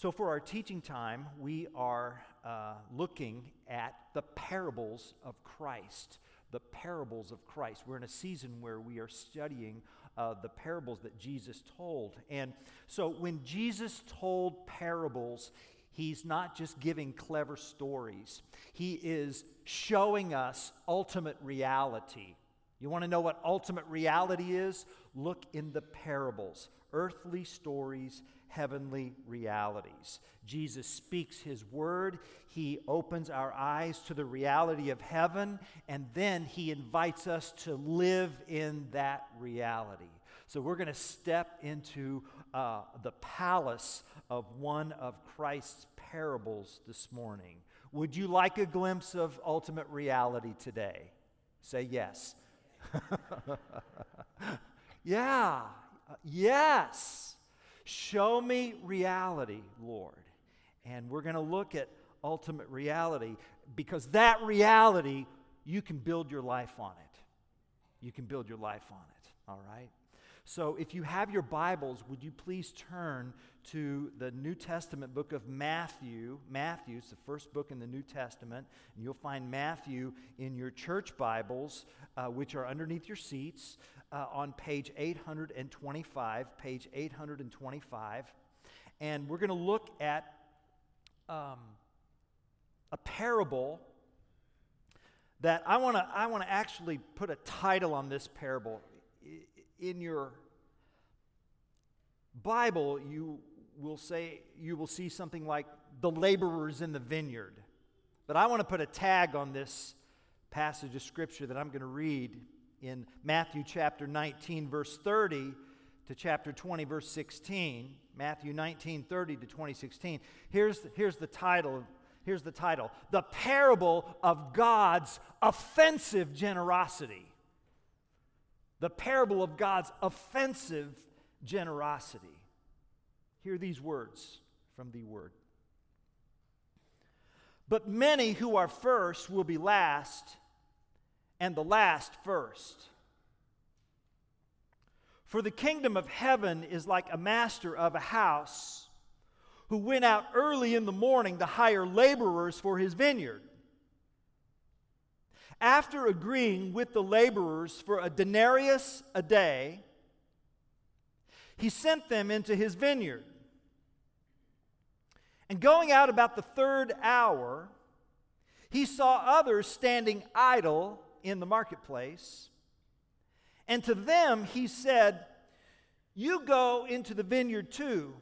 So, for our teaching time, we are uh, looking at the parables of Christ. The parables of Christ. We're in a season where we are studying uh, the parables that Jesus told. And so, when Jesus told parables, he's not just giving clever stories, he is showing us ultimate reality. You want to know what ultimate reality is? Look in the parables, earthly stories heavenly realities. Jesus speaks his word, he opens our eyes to the reality of heaven, and then he invites us to live in that reality. So we're going to step into uh, the palace of one of Christ's parables this morning. Would you like a glimpse of ultimate reality today? Say yes. yeah, yes. Show me reality, Lord. And we're going to look at ultimate reality because that reality, you can build your life on it. You can build your life on it, all right? So if you have your Bibles, would you please turn to the New Testament book of Matthew? Matthew is the first book in the New Testament. And you'll find Matthew in your church Bibles, uh, which are underneath your seats uh, on page 825, page 825. And we're going to look at um, a parable that I want to I want to actually put a title on this parable. In your Bible, you will say you will see something like the laborers in the vineyard. But I want to put a tag on this passage of scripture that I'm going to read in Matthew chapter 19, verse 30 to chapter 20, verse 16. Matthew 19, 30 to 2016. Here's, here's the title. Here's the title The Parable of God's Offensive Generosity. The parable of God's offensive generosity. Hear these words from the Word. But many who are first will be last and the last first. For the kingdom of heaven is like a master of a house who went out early in the morning to hire laborers for his vineyard. After agreeing with the laborers for a denarius a day, he sent them into his vineyard. And going out about the third hour, he saw others standing idle in the marketplace. And to them he said, You go into the vineyard too,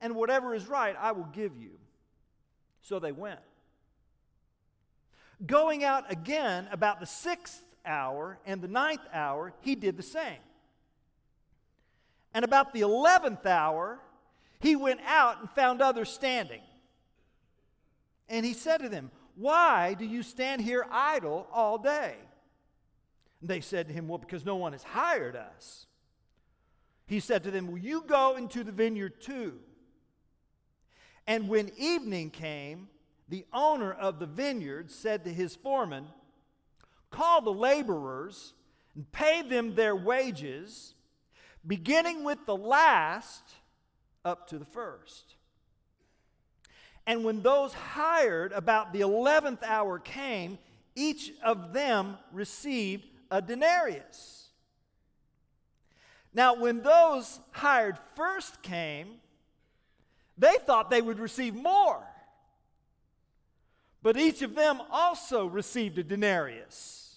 and whatever is right I will give you. So they went. Going out again about the sixth hour and the ninth hour, he did the same. And about the eleventh hour, he went out and found others standing. And he said to them, Why do you stand here idle all day? They said to him, Well, because no one has hired us. He said to them, Will you go into the vineyard too? And when evening came, the owner of the vineyard said to his foreman, Call the laborers and pay them their wages, beginning with the last up to the first. And when those hired about the eleventh hour came, each of them received a denarius. Now, when those hired first came, they thought they would receive more. But each of them also received a denarius.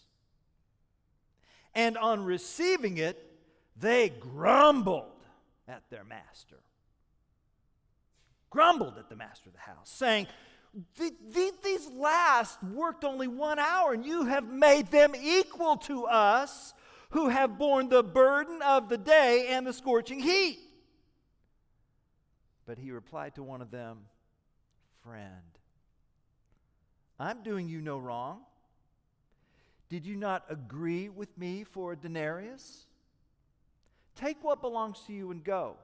And on receiving it, they grumbled at their master. Grumbled at the master of the house, saying, these last worked only one hour, and you have made them equal to us who have borne the burden of the day and the scorching heat. But he replied to one of them, Friend, I'm doing you no wrong. Did you not agree with me for a denarius? Take what belongs to you and go.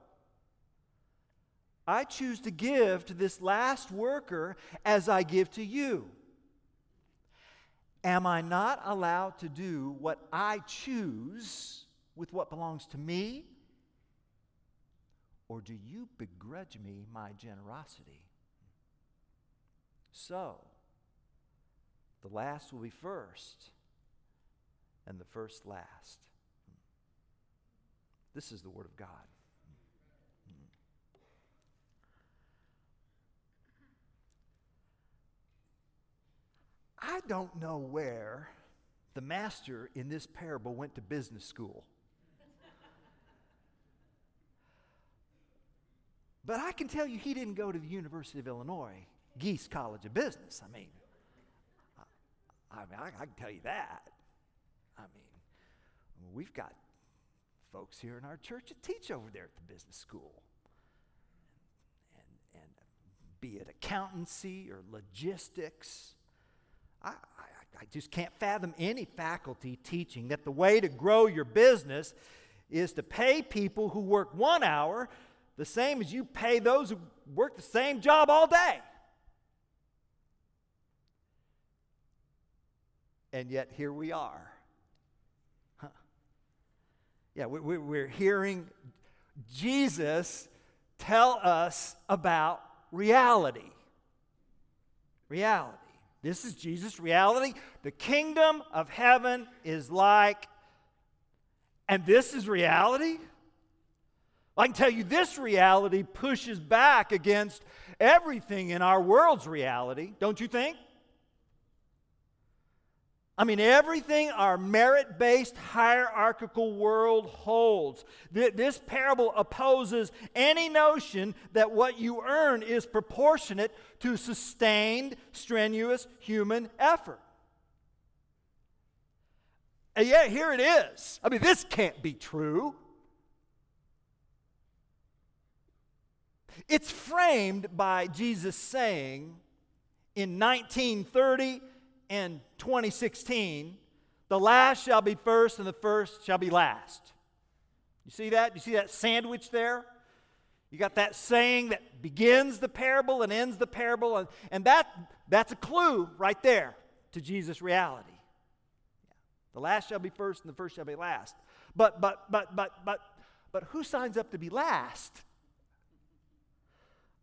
I choose to give to this last worker as I give to you. Am I not allowed to do what I choose with what belongs to me? or do you begrudge me my generosity? So, the last will be first, and the first last. This is the Word of God. I don't know where the master in this parable went to business school. But I can tell you, he didn't go to the University of Illinois, Gies College of Business. I mean, I, mean, I, I can tell you that. I mean, we've got folks here in our church that teach over there at the business school. And, and be it accountancy or logistics, I, I, I just can't fathom any faculty teaching that the way to grow your business is to pay people who work one hour the same as you pay those who work the same job all day. And yet, here we are. Huh. Yeah, we, we're hearing Jesus tell us about reality. Reality. This is Jesus' reality. The kingdom of heaven is like, and this is reality. I can tell you this reality pushes back against everything in our world's reality, don't you think? I mean, everything our merit based hierarchical world holds. This parable opposes any notion that what you earn is proportionate to sustained, strenuous human effort. And yet, here it is. I mean, this can't be true. It's framed by Jesus saying in 1930 and 2016, the last shall be first and the first shall be last. You see that? You see that sandwich there? You got that saying that begins the parable and ends the parable, and, and that, that's a clue right there to Jesus' reality. The last shall be first and the first shall be last. But but but but but but who signs up to be last?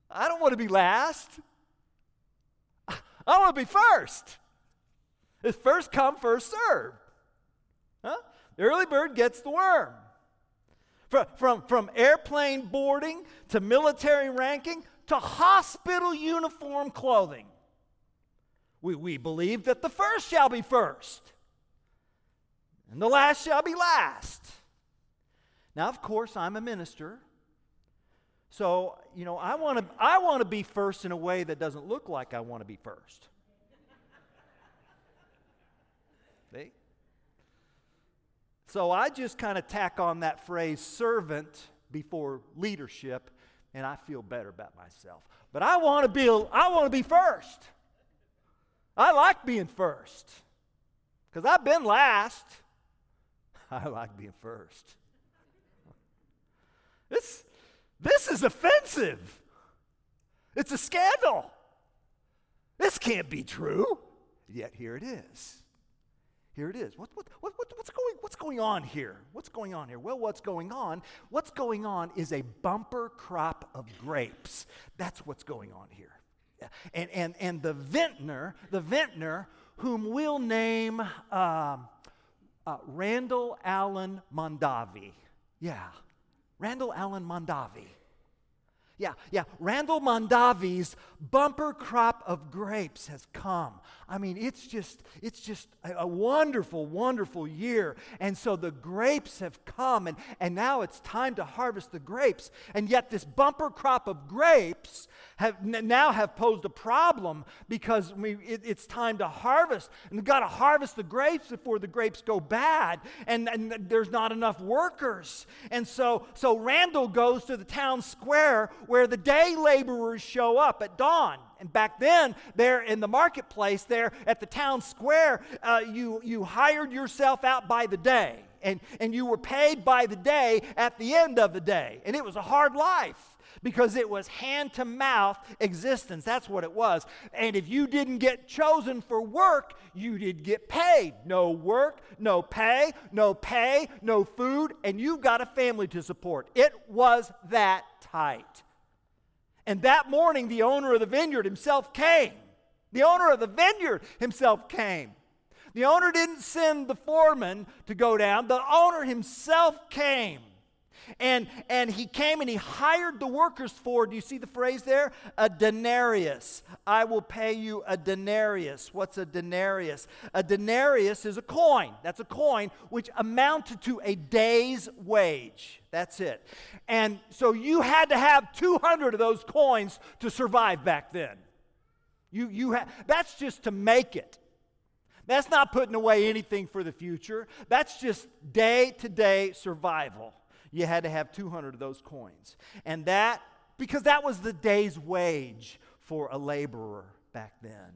I don't want to be last. I want to be first. It's first come, first serve. Huh? The early bird gets the worm. From, from, from airplane boarding to military ranking to hospital uniform clothing. We, we believe that the first shall be first, and the last shall be last. Now, of course, I'm a minister. So, you know, I want to I want to be first in a way that doesn't look like I want to be first. See? So I just kind of tack on that phrase servant before leadership and I feel better about myself. But I want to be I want to be first. I like being first. Cuz I've been last. I like being first. This this is offensive. It's a scandal. This can't be true. Yet here it is. Here it is. What, what, what, what's, going, what's going on here? What's going on here? Well, what's going on? What's going on is a bumper crop of grapes. That's what's going on here. And, and, and the vintner, the vintner, whom we'll name uh, uh, Randall Allen Mondavi. Yeah, Randall Allen Mondavi. Yeah, yeah. Randall Mondavi's bumper crop of grapes has come. I mean, it's just, it's just a, wonderful, wonderful year. And so the grapes have come, and, and now it's time to harvest the grapes. And yet, this bumper crop of grapes have now have posed a problem because we, it, it's time to harvest. And we've got to harvest the grapes before the grapes go bad. And, and there's not enough workers. And so, so Randall goes to the town square where the day laborers show up at dawn. And back then, there in the marketplace, there at the town square, uh, you, you hired yourself out by the day. And, and you were paid by the day at the end of the day. And it was a hard life because it was hand to mouth existence. That's what it was. And if you didn't get chosen for work, you did get paid. No work, no pay, no pay, no food, and you've got a family to support. It was that tight. And that morning, the owner of the vineyard himself came. The owner of the vineyard himself came. The owner didn't send the foreman to go down, the owner himself came. And, and he came and he hired the workers for, do you see the phrase there? A denarius. I will pay you a denarius. What's a denarius? A denarius is a coin. That's a coin which amounted to a day's wage. That's it. And so you had to have 200 of those coins to survive back then. You, you ha- that's just to make it. That's not putting away anything for the future. That's just day to day survival you had to have 200 of those coins. And that, because that was the day's wage for a laborer back then.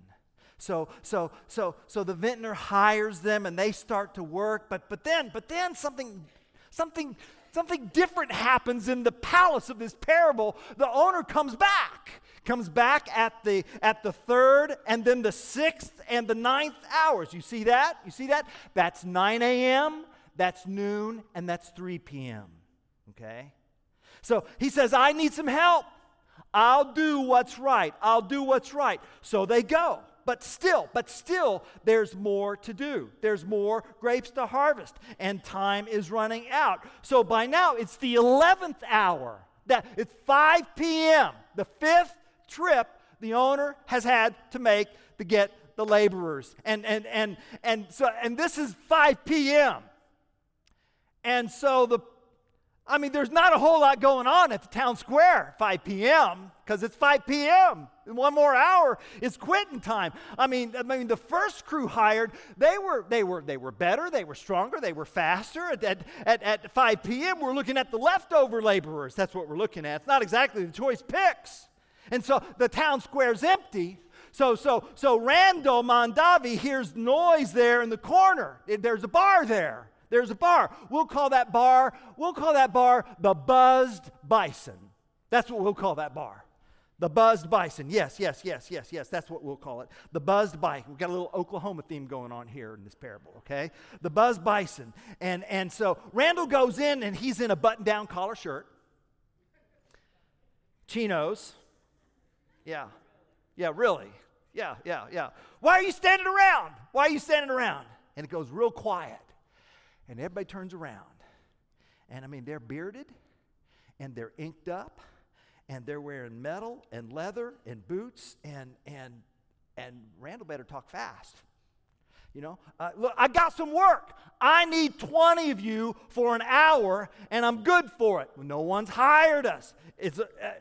So, so, so, so the vintner hires them and they start to work, but, but then, but then something, something, something different happens in the palace of this parable. The owner comes back comes back at the at the third and then the sixth and the ninth hours you see that you see that that's 9 a.m that's noon and that's 3 p.m okay? So he says, I need some help. I'll do what's right. I'll do what's right. So they go. But still, but still, there's more to do. There's more grapes to harvest, and time is running out. So by now, it's the 11th hour. That it's 5 p.m. The fifth trip the owner has had to make to get the laborers. And and and and so and this is 5 p.m. And so the I mean, there's not a whole lot going on at the town square 5 p.m. because it's 5 p.m. One more hour, is quitting time. I mean, I mean, the first crew hired, they were they were they were better, they were stronger, they were faster. At, at, at, at 5 p.m., we're looking at the leftover laborers. That's what we're looking at. It's not exactly the choice picks. And so the town square's empty. So so so Randall Mondavi hears noise there in the corner. There's a bar there. There's a bar. We'll call that bar, we'll call that bar the Buzzed Bison. That's what we'll call that bar. The Buzzed Bison. Yes, yes, yes, yes, yes. That's what we'll call it. The Buzzed Bison. We've got a little Oklahoma theme going on here in this parable, okay? The Buzzed Bison. And, and so Randall goes in and he's in a button down collar shirt, chinos. Yeah. Yeah, really. Yeah, yeah, yeah. Why are you standing around? Why are you standing around? And it goes real quiet. And everybody turns around. And I mean, they're bearded and they're inked up and they're wearing metal and leather and boots and, and, and Randall better talk fast. You know, uh, look, I got some work. I need 20 of you for an hour, and I'm good for it. No one's hired us. It's a, uh,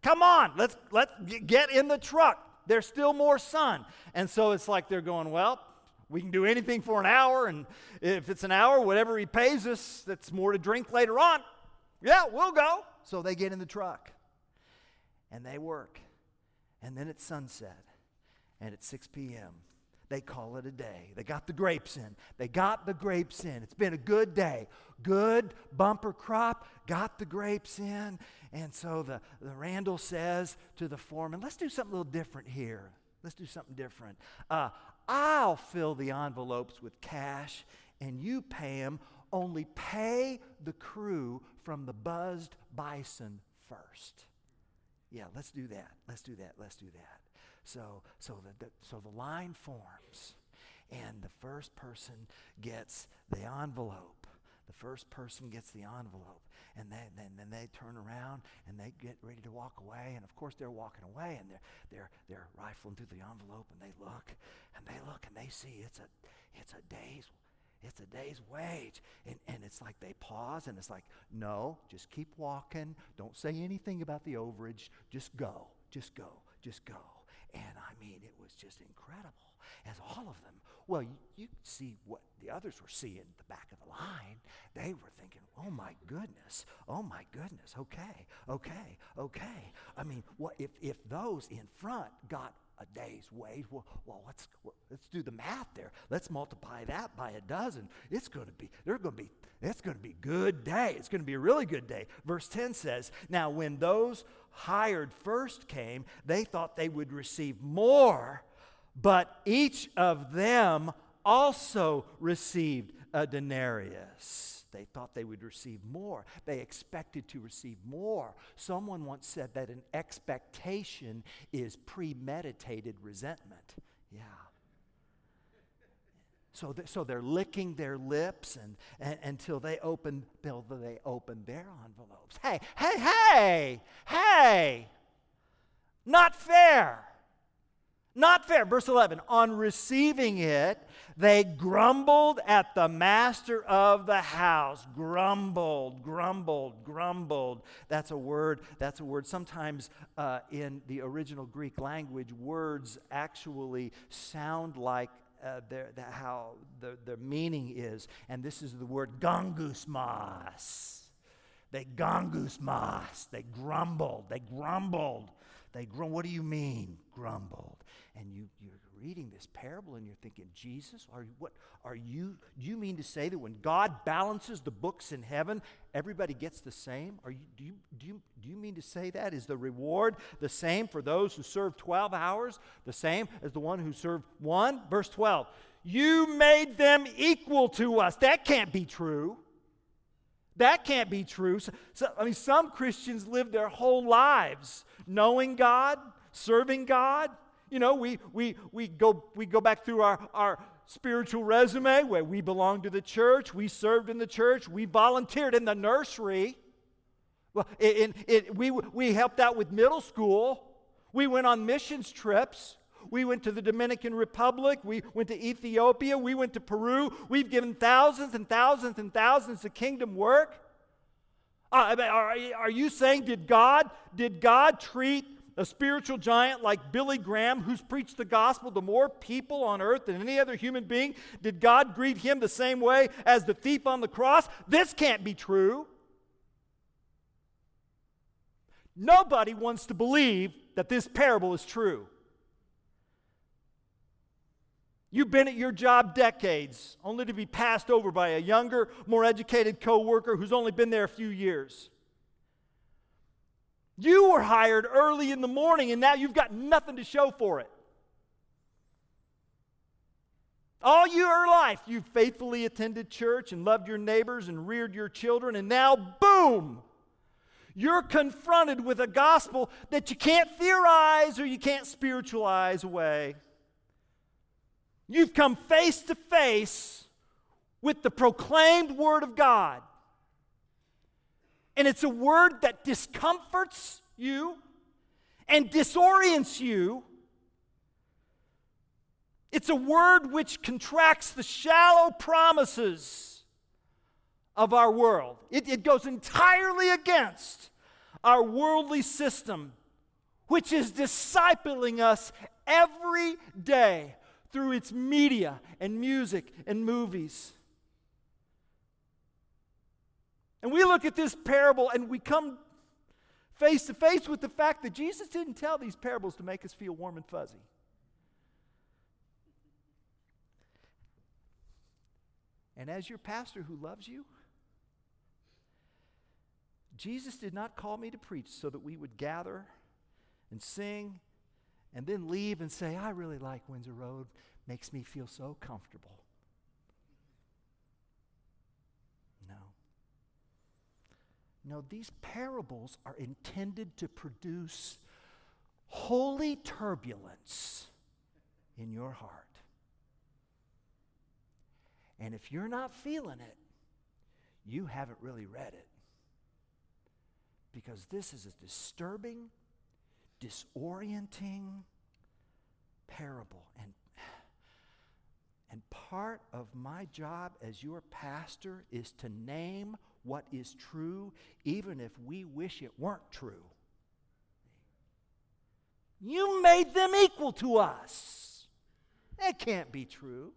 come on, let's let's get in the truck. There's still more sun, and so it's like they're going. Well, we can do anything for an hour, and if it's an hour, whatever he pays us, that's more to drink later on. Yeah, we'll go. So they get in the truck and they work. And then it's sunset, and at 6 p.m., they call it a day. They got the grapes in. They got the grapes in. It's been a good day. Good bumper crop, got the grapes in. And so the, the Randall says to the foreman, let's do something a little different here. Let's do something different. Uh, I'll fill the envelopes with cash and you pay them. Only pay the crew from the buzzed bison first. Yeah, let's do that. Let's do that. Let's do that. So, so the, the so the line forms, and the first person gets the envelope. The first person gets the envelope and then, then, then they turn around and they get ready to walk away. And of course, they're walking away and they're, they're, they're rifling through the envelope and they look and they they see it's a, it's a day's it's a day's wage. And, and it's like they pause and it's like, no, just keep walking. Don't say anything about the overage. Just go, just go, just go. And I mean, it was just incredible as all of them well, you, you see what the others were seeing the back of the line. They were thinking, oh my goodness, oh my goodness, okay, okay, okay. I mean, what if, if those in front got a day's wage. Well, well let's let's do the math there. Let's multiply that by a dozen. It's going to be they're going to be it's going to be good day. It's going to be a really good day. Verse 10 says, "Now when those hired first came, they thought they would receive more but each of them also received a denarius. They thought they would receive more. They expected to receive more. Someone once said that an expectation is premeditated resentment. Yeah. So, th- so they're licking their lips and, and, until they open, until they open their envelopes. Hey, hey, hey, hey! Not fair. Not fair. Verse 11 On receiving it, they grumbled at the master of the house. Grumbled, grumbled, grumbled. That's a word. That's a word. Sometimes uh, in the original Greek language, words actually sound like uh, the, the, how the, the meaning is. And this is the word gongusmas. They gongusmas. They grumbled. They grumbled. They grumbled. What do you mean, grumbled? And you, you're reading this parable and you're thinking, Jesus, are you, what are you? Do you mean to say that when God balances the books in heaven, everybody gets the same? Are you do you do you do you mean to say that? Is the reward the same for those who serve 12 hours, the same as the one who served one? Verse 12. You made them equal to us. That can't be true. That can't be true. So, so, I mean, some Christians live their whole lives knowing God, serving God, you know, we, we, we, go, we go back through our, our spiritual resume where we belong to the church, we served in the church, we volunteered in the nursery. Well, in, in, we, we helped out with middle school. We went on missions trips. We went to the Dominican Republic. We went to Ethiopia. We went to Peru. We've given thousands and thousands and thousands to kingdom work. Uh, are, are you saying, did God, did God treat a spiritual giant like Billy Graham, who's preached the gospel to more people on earth than any other human being, did God greet him the same way as the thief on the cross? This can't be true. Nobody wants to believe that this parable is true. You've been at your job decades, only to be passed over by a younger, more educated coworker who's only been there a few years. You were hired early in the morning and now you've got nothing to show for it. All your life, you've faithfully attended church and loved your neighbors and reared your children, and now, boom, you're confronted with a gospel that you can't theorize or you can't spiritualize away. You've come face to face with the proclaimed Word of God. And it's a word that discomforts you and disorients you. It's a word which contracts the shallow promises of our world. It, it, goes entirely against our worldly system, which is discipling us every day through its media and music and movies. And we look at this parable and we come face to face with the fact that Jesus didn't tell these parables to make us feel warm and fuzzy. And as your pastor who loves you, Jesus did not call me to preach so that we would gather and sing and then leave and say, I really like Windsor Road, makes me feel so comfortable. No, these parables are intended to produce holy turbulence in your heart. And if you're not feeling it, you haven't really read it. Because this is a disturbing, disorienting parable. And, and part of my job as your pastor is to name what is true, even if we wish it weren't true. You made them equal to us. That can't be true.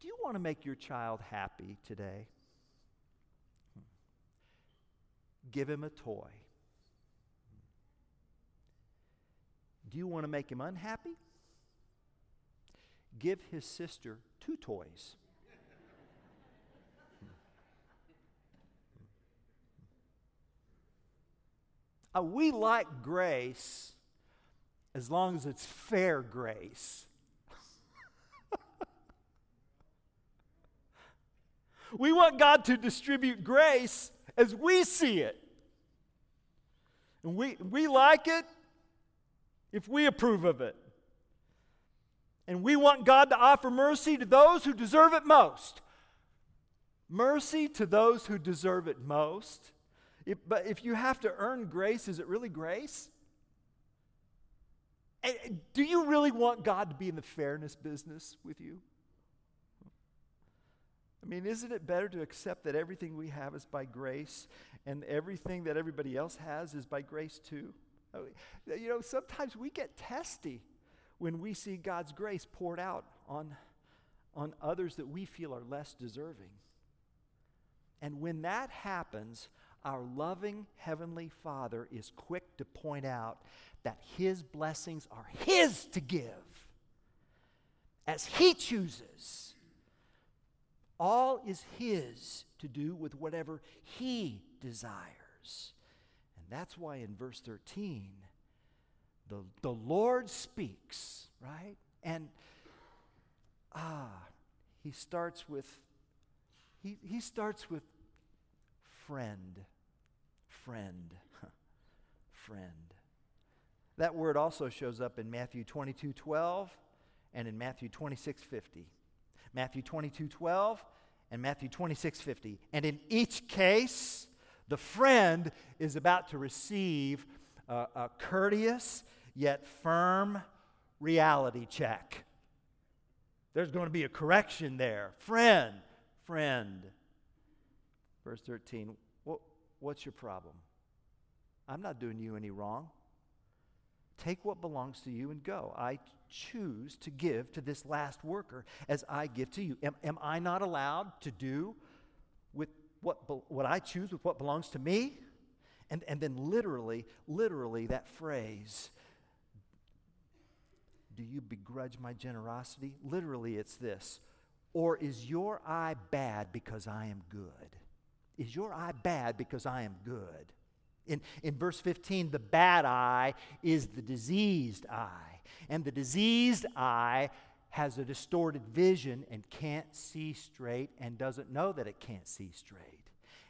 Do you want to make your child happy today? Give him a toy. Do you want to make him unhappy? Give his sister two toys. Uh, we like grace as long as it's fair grace. We want God to distribute grace as we see it. And we, we like it if we approve of it. And we want God to offer mercy to those who deserve it most. Mercy to those who deserve it most. If, but if you have to earn grace, is it really grace? And do you really want God to be in the fairness business with you? I mean, isn't it better to accept that everything we have is by grace and everything that everybody else has is by grace too? You know, sometimes we get testy when we see God's grace poured out on, on others that we feel are less deserving. And when that happens, our loving Heavenly Father is quick to point out that His blessings are His to give as He chooses. All is His to do with whatever He desires. And that's why in verse 13, the, the Lord speaks, right? And ah, he starts with he, he starts with friend. Friend. friend. That word also shows up in Matthew 22 12 and in Matthew 26 50. Matthew 22 12 and Matthew 26 50. And in each case, the friend is about to receive a, a courteous yet firm reality check. There's going to be a correction there. Friend, friend. Verse 13, what, what's your problem? I'm not doing you any wrong. Take what belongs to you and go. I choose to give to this last worker as I give to you. Am, am I not allowed to do with what, what I choose with what belongs to me? And, and then literally, literally, that phrase, do you begrudge my generosity? Literally, it's this. Or is your eye bad because I am good? Is your eye bad because I am good? In, in verse 15, the bad eye is the diseased eye. And the diseased eye has a distorted vision and can't see straight and doesn't know that it can't see straight.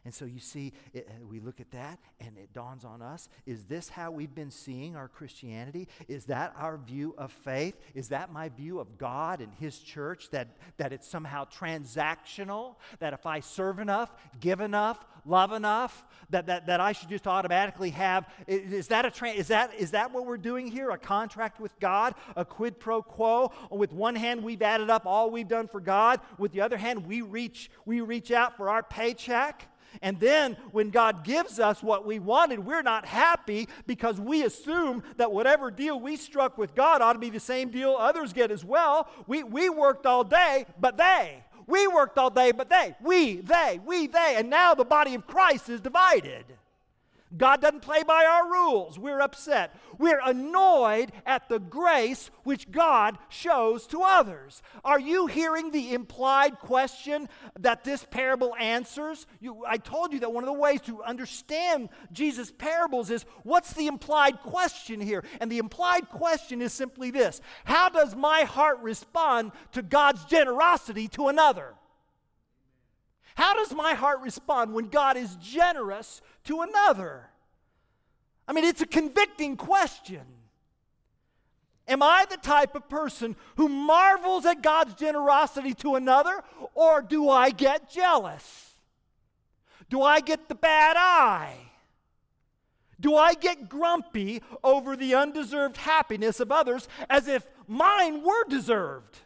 And so you see, it, uh, we look at that and it dawns on us is this how we've been seeing our Christianity? Is that our view of faith? Is that my view of God and His church? That, that it's somehow transactional? That if I serve enough, give enough, love enough, that, that, that I should just automatically have? Is that, a tra- is, that, is that what we're doing here? A contract with God? A quid pro quo? With one hand, we've added up all we've done for God. With the other hand, we reach, we reach out for our paycheck? And then when God gives us what we wanted, we're not happy because we assume that whatever deal we struck with God ought to be the same deal others get as well. We, we worked all day, but they. We worked all day, but they. We, they, we, they. And now the body of Christ is divided. God doesn't play by our rules. We're upset. We're annoyed at the grace which God shows to others. Are you hearing the implied question that this parable answers? You, I told you that one of the ways to understand Jesus' parables is what's the implied question here? And the implied question is simply this How does my heart respond to God's generosity to another? How does my heart respond when God is generous to another? I mean, it's a convicting question. Am I the type of person who marvels at God's generosity to another, or do I get jealous? Do I get the bad eye? Do I get grumpy over the undeserved happiness of others as if mine were deserved?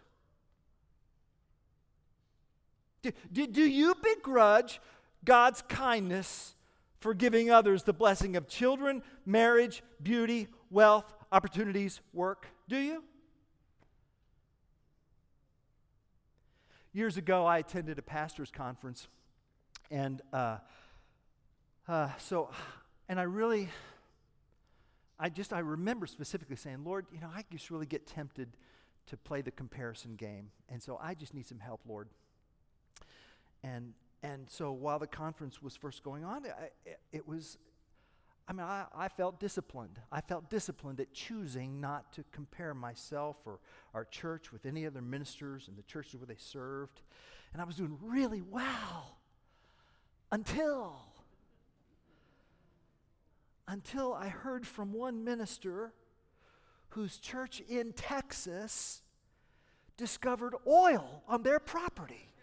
Do, do, do you begrudge God's kindness for giving others the blessing of children, marriage, beauty, wealth, opportunities, work? Do you? Years ago, I attended a pastor's conference, and uh, uh, so, and I really, I just, I remember specifically saying, Lord, you know, I just really get tempted to play the comparison game, and so I just need some help, Lord. And and so while the conference was first going on, I, it, was I mean, I, I felt disciplined. I felt disciplined at choosing not to compare myself or our church with any other ministers and the churches where they served. And I was doing really well until until I heard from one minister whose church in Texas discovered oil on their property.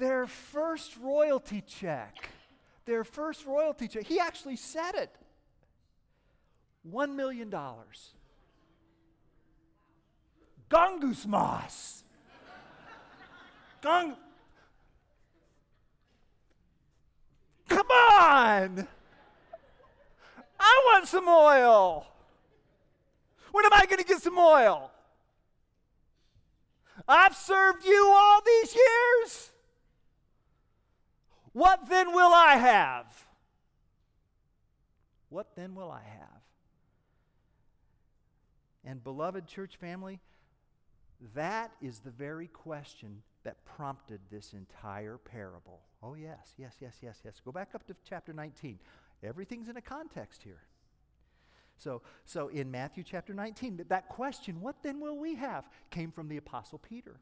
Their first royalty check, their first royalty check, he actually said it $1 million. Gongus moss. Gong. Come on! I want some oil. When am I going to get some oil? I've served you all these years. What then will I have? What then will I have? And, beloved church family, that is the very question that prompted this entire parable. Oh, yes, yes, yes, yes, yes. Go back up to chapter 19. Everything's in a context here. So, so in Matthew chapter 19, that question, what then will we have, came from the Apostle Peter.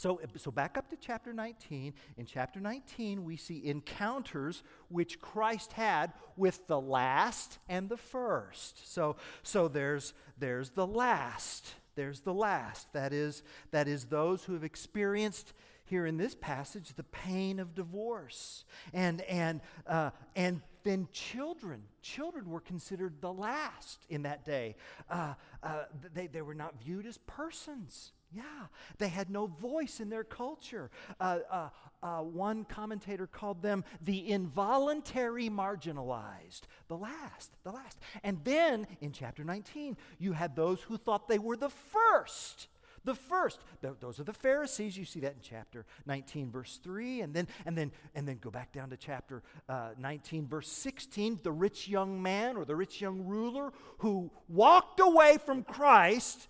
So, so back up to chapter 19. In chapter 19, we see encounters which Christ had with the last and the first. So, so there's, there's the last. There's the last. That is, that is those who have experienced here in this passage the pain of divorce and and uh, and then children children were considered the last in that day uh, uh, they, they were not viewed as persons yeah, they had no voice in their culture. Uh, uh, uh, one commentator called them the involuntary marginalized, the last, the last. And then in chapter 19, you had those who thought they were the first. The first, th- those are the Pharisees. You see that in chapter 19, verse 3. And then, and then, and then go back down to chapter uh, 19, verse 16. The rich young man or the rich young ruler who walked away from Christ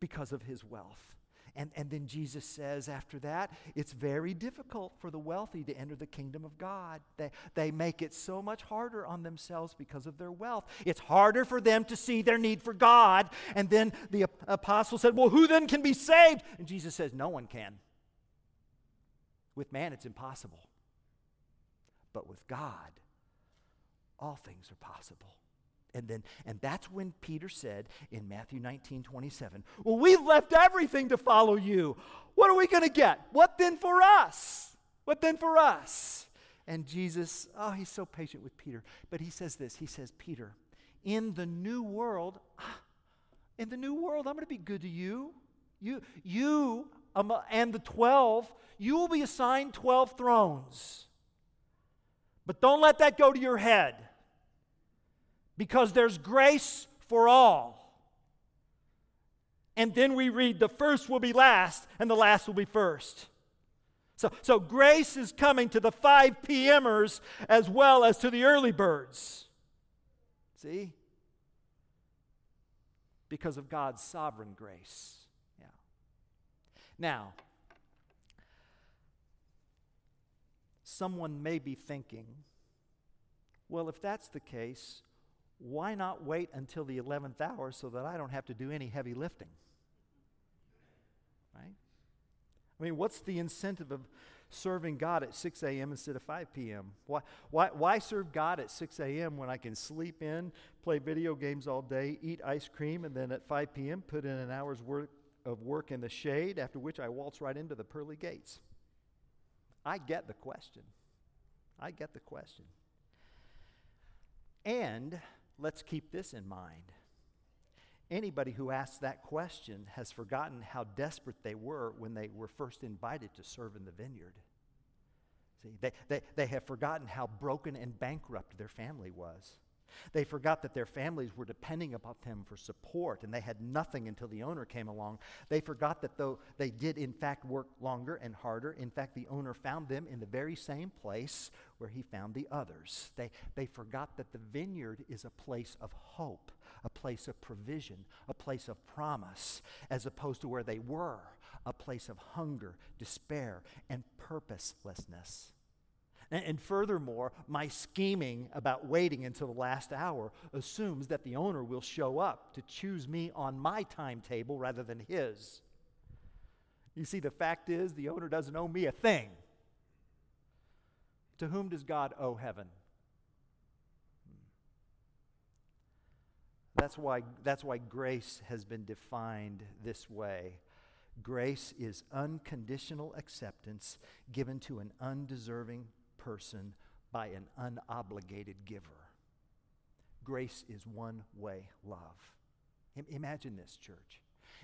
because of his wealth. And, and then Jesus says after that, it's very difficult for the wealthy to enter the kingdom of God. They, they make it so much harder on themselves because of their wealth. It's harder for them to see their need for God. And then the apostle said, Well, who then can be saved? And Jesus says, No one can. With man, it's impossible. But with God, all things are possible. And then, and that's when Peter said in Matthew 19, 27, Well, we've left everything to follow you. What are we going to get? What then for us? What then for us? And Jesus, oh, he's so patient with Peter. But he says this He says, Peter, in the new world, in the new world, I'm going to be good to you. You, you um, and the 12, you will be assigned 12 thrones. But don't let that go to your head because there's grace for all. And then we read the first will be last and the last will be first. So, so grace is coming to the 5 PMers as well as to the early birds. See? Because of God's sovereign grace. Yeah. Now, someone may be thinking, well, if that's the case, why not wait until the 11th hour so that I don't have to do any heavy lifting? Right? I mean, what's the incentive of serving God at 6 a.m. instead of 5 p.m.? Why, why, why serve God at 6 a.m. when I can sleep in, play video games all day, eat ice cream, and then at 5 p.m. put in an hour's worth of work in the shade, after which I waltz right into the pearly gates? I get the question. I get the question. And let's keep this in mind. Anybody who asks that question has forgotten how desperate they were when they were first invited to serve in the vineyard. See, they, they, they have forgotten how broken and bankrupt their family was. They forgot that their families were depending upon them for support and they had nothing until the owner came along. They forgot that though they did, in fact, work longer and harder, in fact, the owner found them in the very same place where he found the others. They, they forgot that the vineyard is a place of hope, a place of provision, a place of promise, as opposed to where they were, a place of hunger, despair, and purposelessness. And, furthermore, my scheming about waiting until the last hour assumes that the owner will show up to choose me on my timetable rather than his. You see, the fact is, the owner doesn't owe me a thing. To whom does God owe heaven? Hmm. That's why, that's why grace has been defined this way. Grace is unconditional acceptance given to an undeserving person by an unobligated giver. Grace is one way love. Imagine this, church.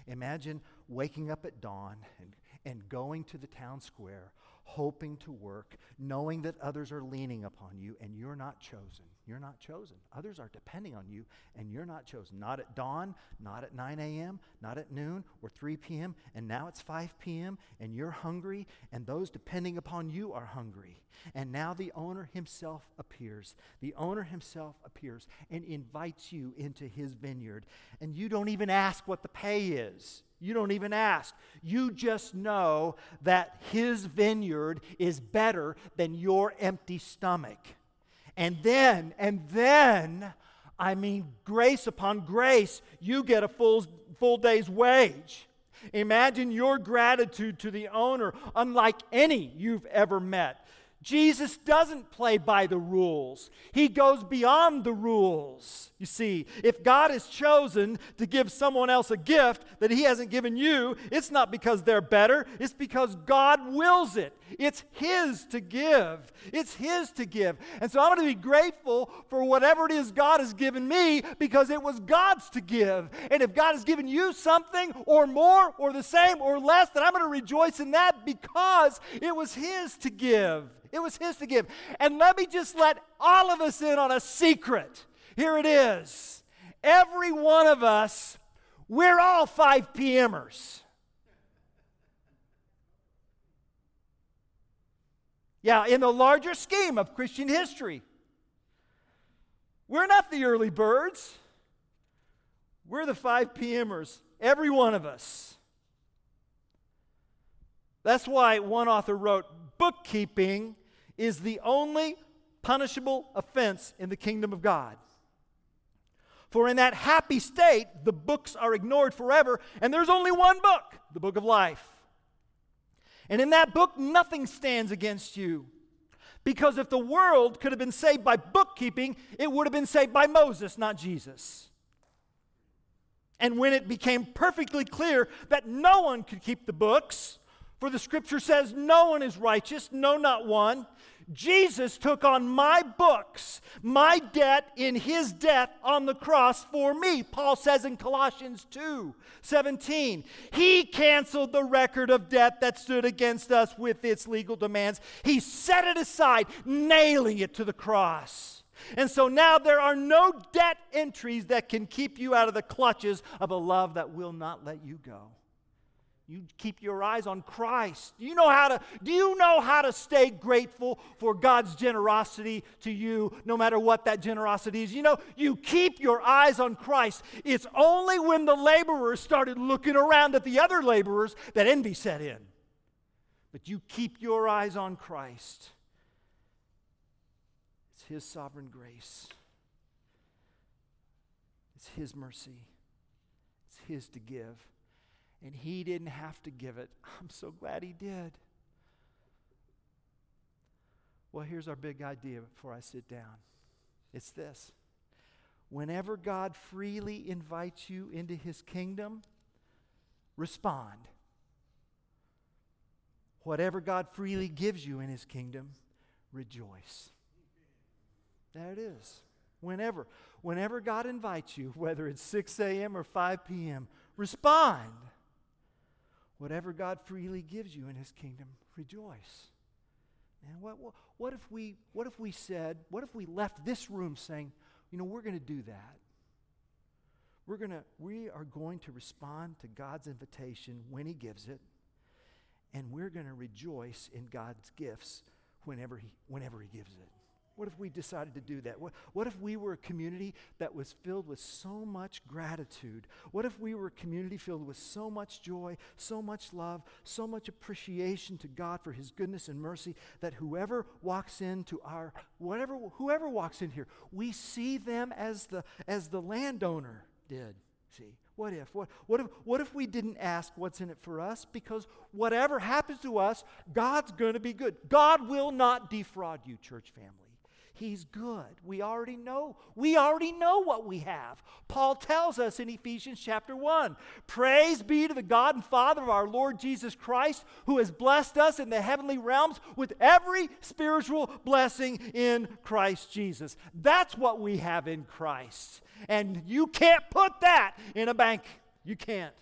Imagine waking up at dawn and, and going to the town square, hoping to work, knowing that others are leaning upon you, and you're not chosen. You're not chosen. Others are depending on you, and you're not chosen. Not at dawn, not at 9 a.m., not at noon or 3 p.m., and now it's 5 p.m., and you're hungry, and those depending upon you are hungry. And now the owner himself appears. The owner himself appears and invites you into his vineyard. And you don't even ask what the pay is. You don't even ask. You just know that his vineyard is better than your empty stomach. And then, and then, I mean, grace upon grace, you get a full, full day's wage. Imagine your gratitude to the owner, unlike any you've ever met. Jesus doesn't play by the rules. He goes beyond the rules. You see, if God has chosen to give someone else a gift that He hasn't given you, it's not because they're better, it's because God wills it. It's His to give. It's His to give. And so I'm going to be grateful for whatever it is God has given me because it was God's to give. And if God has given you something or more or the same or less, then I'm going to rejoice in that because it was His to give. It was His to give. And let me just let all of us in on a secret. Here it is. Every one of us, we're all 5 PMers. Yeah, in the larger scheme of Christian history, we're not the early birds. We're the 5 PMers, every one of us. That's why one author wrote bookkeeping is the only punishable offense in the kingdom of God. For in that happy state, the books are ignored forever, and there's only one book, the book of life. And in that book, nothing stands against you. Because if the world could have been saved by bookkeeping, it would have been saved by Moses, not Jesus. And when it became perfectly clear that no one could keep the books, for the scripture says, No one is righteous, no, not one. Jesus took on my books, my debt in his death on the cross for me. Paul says in Colossians 2 17, he canceled the record of debt that stood against us with its legal demands. He set it aside, nailing it to the cross. And so now there are no debt entries that can keep you out of the clutches of a love that will not let you go. You keep your eyes on Christ. Do you know how to do you know how to stay grateful for God's generosity to you no matter what that generosity is? You know, you keep your eyes on Christ. It's only when the laborers started looking around at the other laborers that envy set in. But you keep your eyes on Christ. It's his sovereign grace. It's his mercy. It's his to give and he didn't have to give it. I'm so glad he did. Well, here's our big idea before I sit down it's this. Whenever God freely invites you into his kingdom, respond. Whatever God freely gives you in his kingdom, rejoice. There it is. Whenever. Whenever God invites you, whether it's 6 a.m. or 5 p.m., respond. Whatever God freely gives you in his kingdom, rejoice. And what, what, what, if we, what if we said, what if we left this room saying, you know, we're going to do that? We're to, we are going to respond to God's invitation when he gives it, and we're going to rejoice in God's gifts whenever he, whenever he gives it. What if we decided to do that? What, what if we were a community that was filled with so much gratitude? What if we were a community filled with so much joy, so much love, so much appreciation to God for his goodness and mercy that whoever walks into our whatever whoever walks in here, we see them as the as the landowner did. See? What if? What, what if? what if we didn't ask what's in it for us? Because whatever happens to us, God's going to be good. God will not defraud you, church family. He's good. We already know. We already know what we have. Paul tells us in Ephesians chapter 1 Praise be to the God and Father of our Lord Jesus Christ, who has blessed us in the heavenly realms with every spiritual blessing in Christ Jesus. That's what we have in Christ. And you can't put that in a bank. You can't.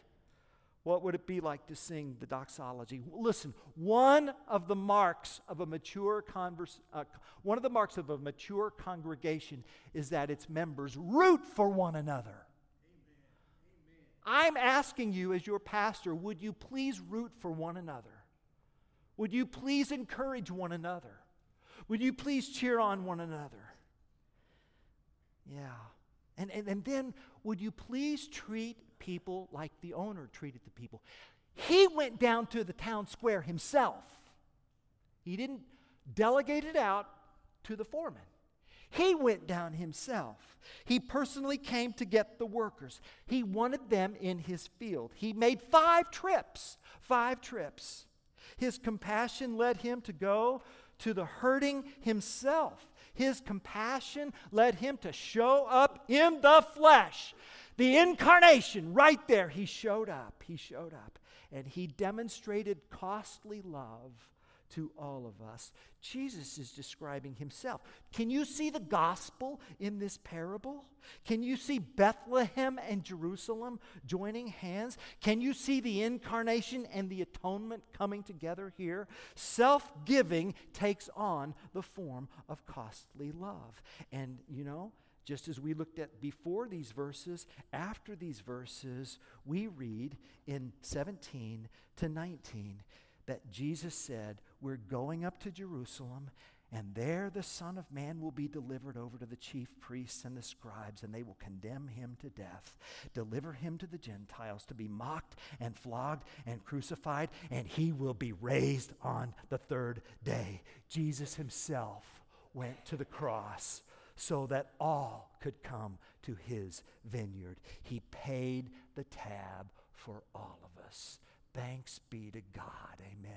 What would it be like to sing the doxology? Listen, one of the marks of a mature converse, uh, one of the marks of a mature congregation is that its members root for one another. I'm asking you, as your pastor, would you please root for one another? Would you please encourage one another? Would you please cheer on one another? Yeah. And, and, and then, would you please treat people like the owner treated the people. He went down to the town square himself. He didn't delegate it out to the foreman. He went down himself. He personally came to get the workers. He wanted them in his field. He made five trips, five trips. His compassion led him to go to the hurting himself. His compassion led him to show up in the flesh the incarnation, right there, he showed up. He showed up. And he demonstrated costly love to all of us. Jesus is describing himself. Can you see the gospel in this parable? Can you see Bethlehem and Jerusalem joining hands? Can you see the incarnation and the atonement coming together here? Self giving takes on the form of costly love. And you know, just as we looked at before these verses, after these verses, we read in 17 to 19 that Jesus said, We're going up to Jerusalem, and there the Son of Man will be delivered over to the chief priests and the scribes, and they will condemn him to death, deliver him to the Gentiles to be mocked and flogged and crucified, and he will be raised on the third day. Jesus himself went to the cross so that all could come to his vineyard. He paid the tab for all of us. Thanks be to God. Amen.